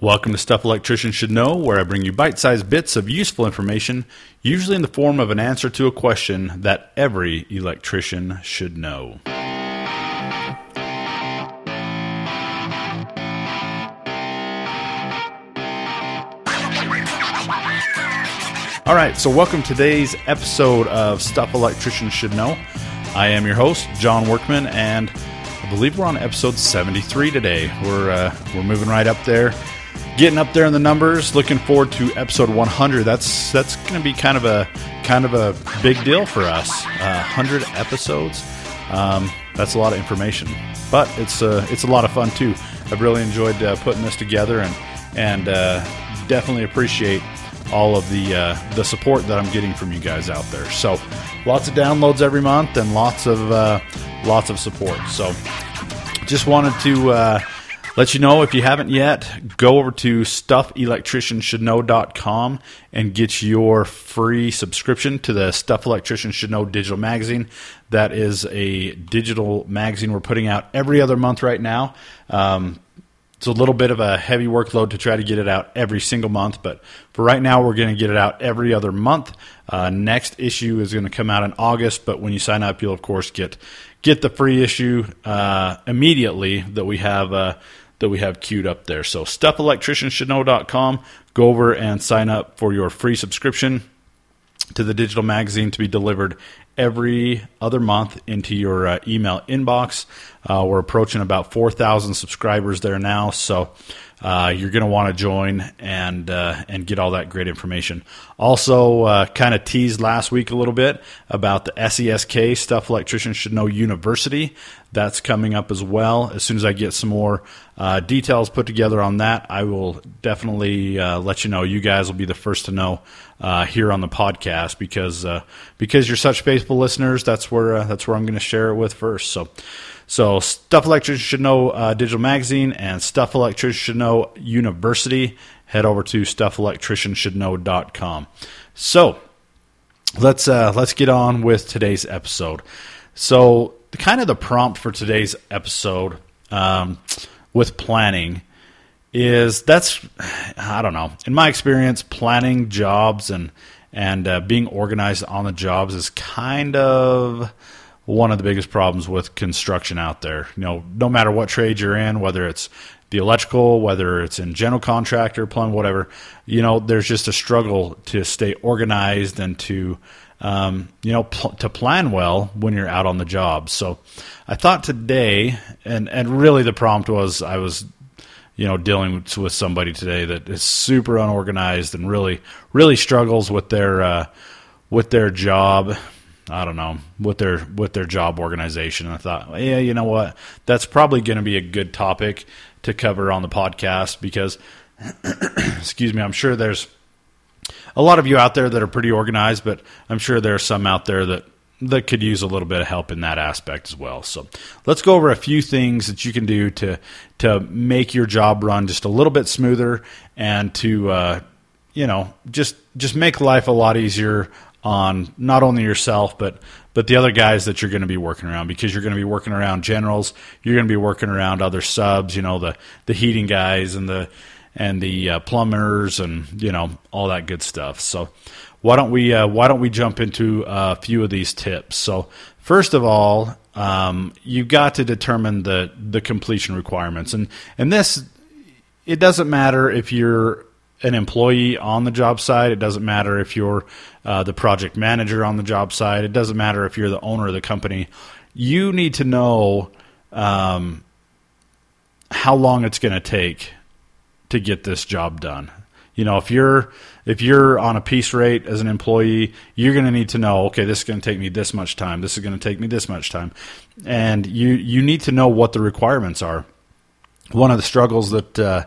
Welcome to Stuff Electricians Should Know, where I bring you bite sized bits of useful information, usually in the form of an answer to a question that every electrician should know. All right, so welcome to today's episode of Stuff Electricians Should Know. I am your host, John Workman, and I believe we're on episode 73 today. We're uh, we're moving right up there getting up there in the numbers. Looking forward to episode 100. That's that's going to be kind of a kind of a big deal for us. Uh, 100 episodes. Um, that's a lot of information, but it's uh, it's a lot of fun too. I've really enjoyed uh, putting this together and and uh, definitely appreciate all of the uh, the support that I'm getting from you guys out there. So lots of downloads every month and lots of uh, lots of support. So just wanted to let you know if you haven't yet, go over to stuffelectricianshouldknow.com and get your free subscription to the Stuff Electricians Should Know digital magazine. That is a digital magazine we're putting out every other month right now. Um, it's a little bit of a heavy workload to try to get it out every single month, but for right now, we're going to get it out every other month. Uh, next issue is going to come out in August, but when you sign up, you'll of course get get the free issue uh, immediately that we have uh, that we have queued up there. So stuffelectricianshouldknow.com. Go over and sign up for your free subscription to the digital magazine to be delivered every other month into your uh, email inbox. Uh, we're approaching about 4,000 subscribers there now, so uh, you're going to want to join and uh, and get all that great information. Also, uh, kind of teased last week a little bit about the SESK Stuff Electricians Should Know University. That's coming up as well. As soon as I get some more uh, details put together on that, I will definitely uh, let you know. You guys will be the first to know uh, here on the podcast because because you're such faithful listeners. That's where that's where I'm going to share it with first. So. So, Stuff Electricians Should Know uh, Digital Magazine and Stuff Electricians Should Know University. Head over to stuffelectricianshouldknow.com. So, let's uh, let's get on with today's episode. So, kind of the prompt for today's episode um, with planning is that's I don't know. In my experience, planning jobs and and uh, being organized on the jobs is kind of one of the biggest problems with construction out there. You know, no matter what trade you're in, whether it's the electrical, whether it's in general contractor, plumbing, whatever, you know, there's just a struggle to stay organized and to, um, you know, pl- to plan well when you're out on the job. So I thought today, and, and really the prompt was I was, you know, dealing with somebody today that is super unorganized and really, really struggles with their, uh, with their job I don't know with their with their job organization. I thought, yeah, you know what, that's probably going to be a good topic to cover on the podcast because, excuse me, I'm sure there's a lot of you out there that are pretty organized, but I'm sure there are some out there that that could use a little bit of help in that aspect as well. So let's go over a few things that you can do to to make your job run just a little bit smoother and to uh, you know just just make life a lot easier on not only yourself but but the other guys that you're going to be working around because you're going to be working around generals, you're going to be working around other subs, you know the the heating guys and the and the uh, plumbers and you know all that good stuff. So why don't we uh, why don't we jump into a few of these tips? So first of all, um, you've got to determine the the completion requirements and and this it doesn't matter if you're an employee on the job site. It doesn't matter if you're uh, the project manager on the job site. It doesn't matter if you're the owner of the company. You need to know um, how long it's going to take to get this job done. You know, if you're if you're on a piece rate as an employee, you're going to need to know, okay, this is going to take me this much time. This is going to take me this much time, and you you need to know what the requirements are. One of the struggles that uh,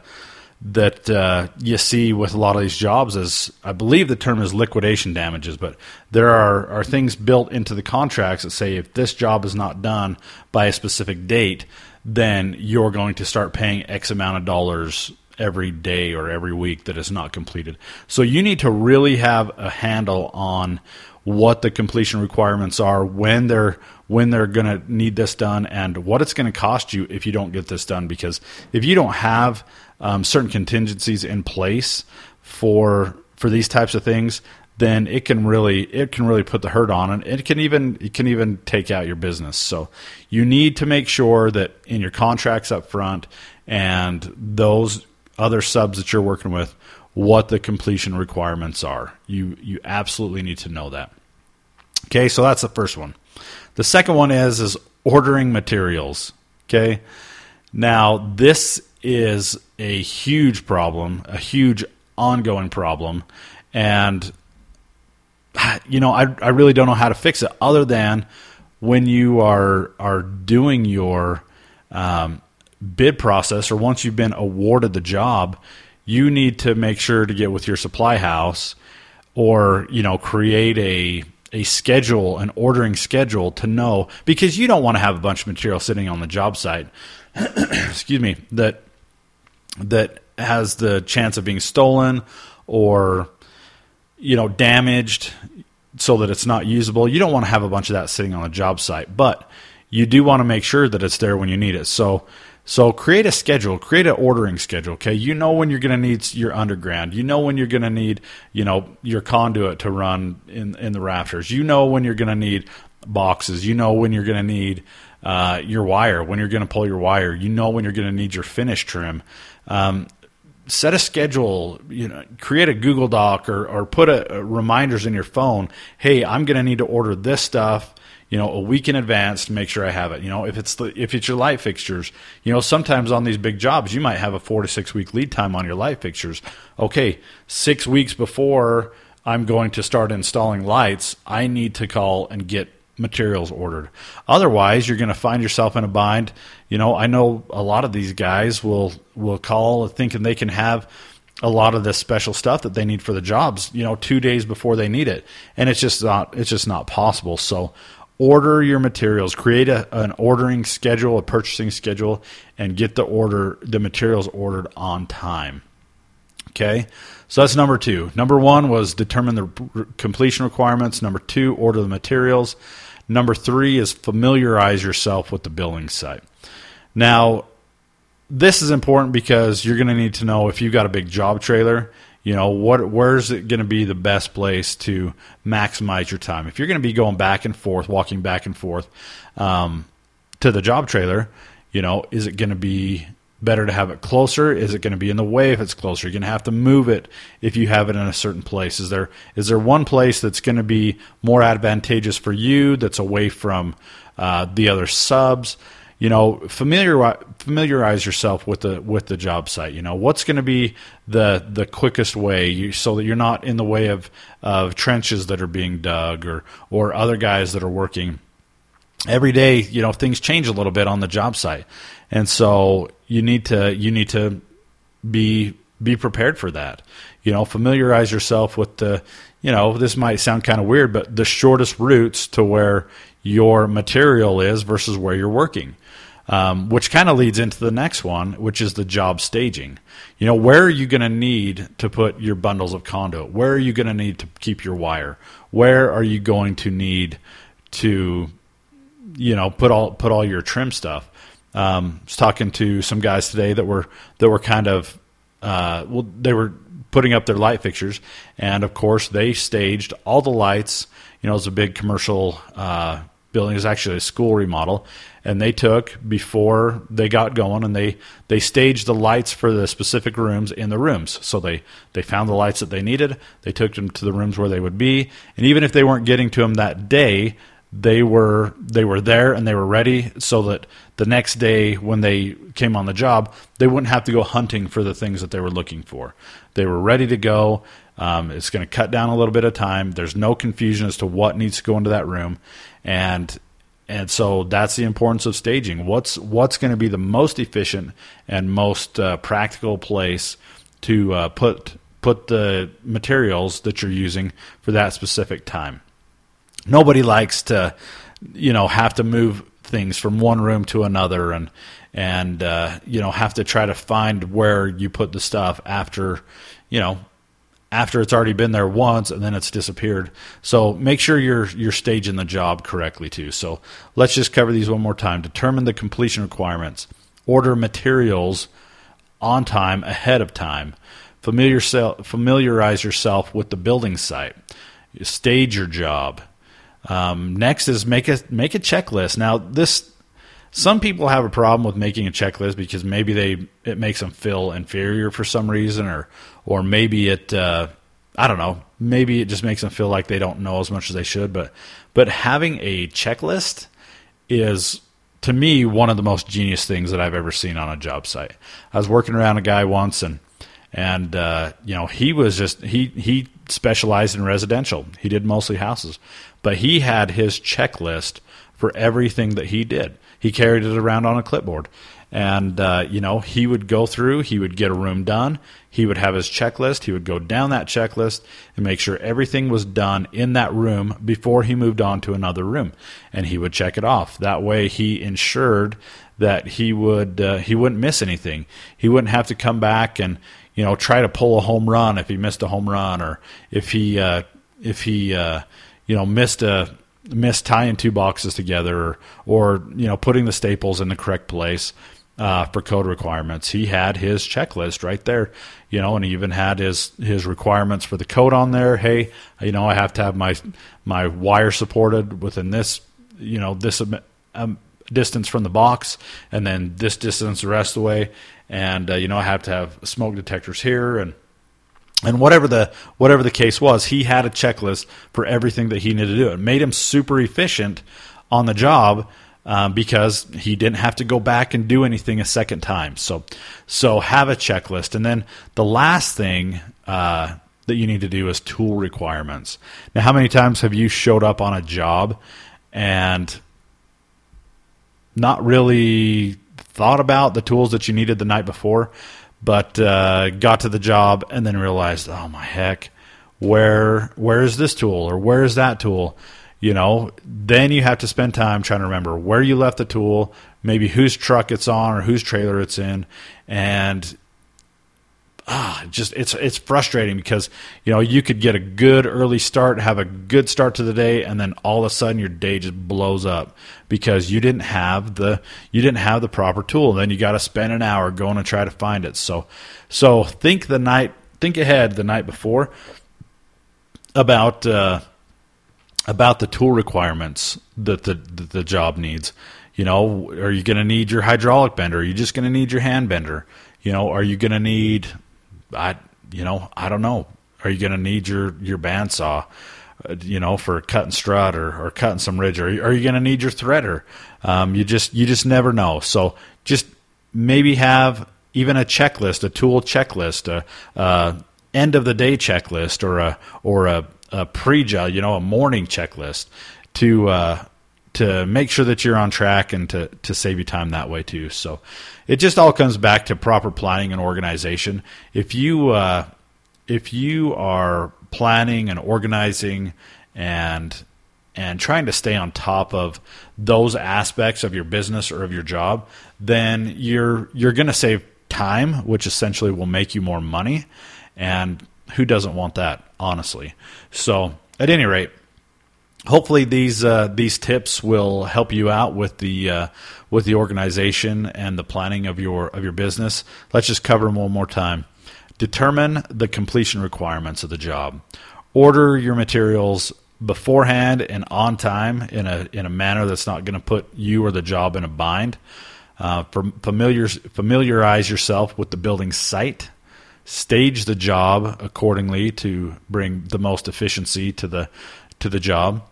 that uh, you see with a lot of these jobs is I believe the term is liquidation damages, but there are, are things built into the contracts that say if this job is not done by a specific date, then you're going to start paying X amount of dollars every day or every week that is not completed. So you need to really have a handle on what the completion requirements are, when they're when they're going to need this done, and what it's going to cost you if you don't get this done. Because if you don't have um, certain contingencies in place for for these types of things, then it can really it can really put the hurt on and it can even it can even take out your business. So you need to make sure that in your contracts up front and those other subs that you're working with what the completion requirements are. You you absolutely need to know that. Okay, so that's the first one. The second one is is ordering materials. Okay. Now this is a huge problem, a huge ongoing problem, and you know I I really don't know how to fix it other than when you are are doing your um, bid process or once you've been awarded the job, you need to make sure to get with your supply house or you know create a a schedule an ordering schedule to know because you don't want to have a bunch of material sitting on the job site excuse me that that has the chance of being stolen or you know damaged so that it's not usable you don't want to have a bunch of that sitting on a job site but you do want to make sure that it's there when you need it so so create a schedule, create an ordering schedule. Okay, you know when you're going to need your underground. You know when you're going to need, you know, your conduit to run in in the rafters. You know when you're going to need boxes. You know when you're going to need uh, your wire. When you're going to pull your wire. You know when you're going to need your finish trim. Um, set a schedule. You know, create a Google Doc or or put a, a reminders in your phone. Hey, I'm going to need to order this stuff you know, a week in advance to make sure I have it. You know, if it's the if it's your light fixtures, you know, sometimes on these big jobs you might have a four to six week lead time on your light fixtures. Okay, six weeks before I'm going to start installing lights, I need to call and get materials ordered. Otherwise, you're going to find yourself in a bind. You know, I know a lot of these guys will will call thinking they can have a lot of this special stuff that they need for the jobs, you know, 2 days before they need it. And it's just not it's just not possible. So order your materials create a, an ordering schedule a purchasing schedule and get the order the materials ordered on time okay? So that's number two. Number one was determine the completion requirements. Number two order the materials. Number three is familiarize yourself with the building site. Now this is important because you're going to need to know if you've got a big job trailer you know what where's it going to be the best place to maximize your time? If you're going to be going back and forth walking back and forth um, to the job trailer you know is it going to be better to have it closer? Is it going to be in the way if it's closer? You're going to have to move it if you have it in a certain place. Is there is there one place that's going to be more advantageous for you that's away from uh, the other subs? You know familiar familiarize yourself with the with the job site you know. What's going to be the the quickest way you, so that you're not in the way of of trenches that are being dug or or other guys that are working every day you know things change a little bit on the job site and so you need to you need to be be prepared for that you know familiarize yourself with the you know this might sound kind of weird but the shortest routes to where your material is versus where you're working um, which kind of leads into the next one, which is the job staging. You know, where are you going to need to put your bundles of conduit? Where are you going to need to keep your wire? Where are you going to need to, you know, put all put all your trim stuff? Um, I was talking to some guys today that were that were kind of uh, well, they were putting up their light fixtures, and of course they staged all the lights. You know, it's a big commercial uh, building. It's actually a school remodel, and they took before they got going and they they staged the lights for the specific rooms in the rooms so they they found the lights that they needed they took them to the rooms where they would be and even if they weren't getting to them that day they were they were there and they were ready so that the next day when they came on the job they wouldn't have to go hunting for the things that they were looking for they were ready to go um, it's going to cut down a little bit of time there's no confusion as to what needs to go into that room and and so that's the importance of staging. What's what's going to be the most efficient and most uh, practical place to uh, put put the materials that you're using for that specific time. Nobody likes to, you know, have to move things from one room to another and and uh, you know have to try to find where you put the stuff after you know after it's already been there once and then it's disappeared. So make sure you're you're staging the job correctly too. So let's just cover these one more time. Determine the completion requirements. Order materials on time, ahead of time. Familiar, familiarize yourself with the building site. Stage your job. Um, next is make a make a checklist. Now this some people have a problem with making a checklist because maybe they it makes them feel inferior for some reason, or or maybe it uh, I don't know maybe it just makes them feel like they don't know as much as they should. But but having a checklist is to me one of the most genius things that I've ever seen on a job site. I was working around a guy once and and uh, you know he was just he he specialized in residential. He did mostly houses, but he had his checklist for everything that he did. He carried it around on a clipboard, and uh, you know he would go through. He would get a room done. He would have his checklist. He would go down that checklist and make sure everything was done in that room before he moved on to another room, and he would check it off. That way, he ensured that he would uh, he wouldn't miss anything. He wouldn't have to come back and you know, try to pull a home run if he missed a home run or if he uh, if he uh, you know missed a missed tying two boxes together or, or you know putting the staples in the correct place uh, for code requirements. He had his checklist right there, you know, and he even had his his requirements for the code on there. Hey, you know, I have to have my my wire supported within this, you know, this um, distance from the box, and then this distance the rest of the way and uh, you know I have to have smoke detectors here and and whatever the whatever the case was, he had a checklist for everything that he needed to do. It made him super efficient on the job um, because he didn't have to go back and do anything a second time. So so have a checklist, and then the last thing. Uh, that you need to do is tool requirements. Now, how many times have you showed up on a job and not really thought about the tools that you needed the night before, but uh, got to the job and then realized, oh my heck, where where is this tool or where is that tool? You know, then you have to spend time trying to remember where you left the tool, maybe whose truck it's on or whose trailer it's in, and ah, just it's it's frustrating because you know you could get a good early start, have a good start to the day, and then all of a sudden your day just blows up because you didn't have the you didn't have the proper tool. Then you got to spend an hour going to try to find it. So so think the night think ahead the night before about uh, about the tool requirements that the that the job needs. You know, are you going to need your hydraulic bender? Are you just going to need your hand bender? You know, are you going to need I you know I don't know. Are you going to need your your bandsaw? Uh, you know, for cutting strut or, or cutting some rigid, or are you going to need your threader? Um, you just you just never know. So just maybe have even a checklist, a tool checklist, a, a end of the day checklist, or a or a, a pre you know, a morning checklist to uh, to make sure that you're on track and to to save you time that way too. So it just all comes back to proper planning and organization. If you uh, if you are planning and organizing and and trying to stay on top of those aspects of your business or of your job, then you're you're going to save time, which essentially will make you more money. And who doesn't want that, honestly? So, at any rate, hopefully these uh, these tips will help you out with the uh, with the organization and the planning of your of your business. Let's just cover them one more time. Determine the completion requirements of the job. Order your materials beforehand and on time in a in a manner that's not going to put you or the job in a bind. Uh, familiar, familiarize yourself with the building site. Stage the job accordingly to bring the most efficiency to the to the job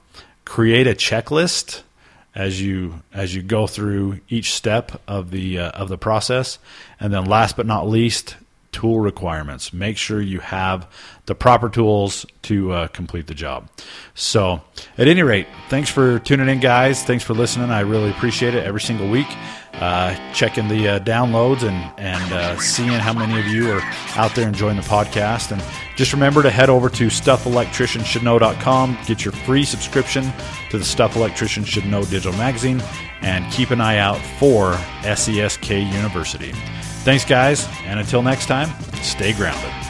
create a checklist as you as you go through each step of the uh, of the process. And then last but not least tool requirements. Make sure you have the proper tools to uh, complete the job. So at any rate thanks for tuning in guys. Thanks for listening. I really appreciate it every single week uh, checking the uh, downloads and and uh, seeing how many of you are out there enjoying the podcast. And just remember to head over to StuffElectriciansShouldKnow.com, get your free subscription to the Stuff Electricians Should Know digital magazine, and keep an eye out for SESK University. Thanks, guys, and until next time, stay grounded.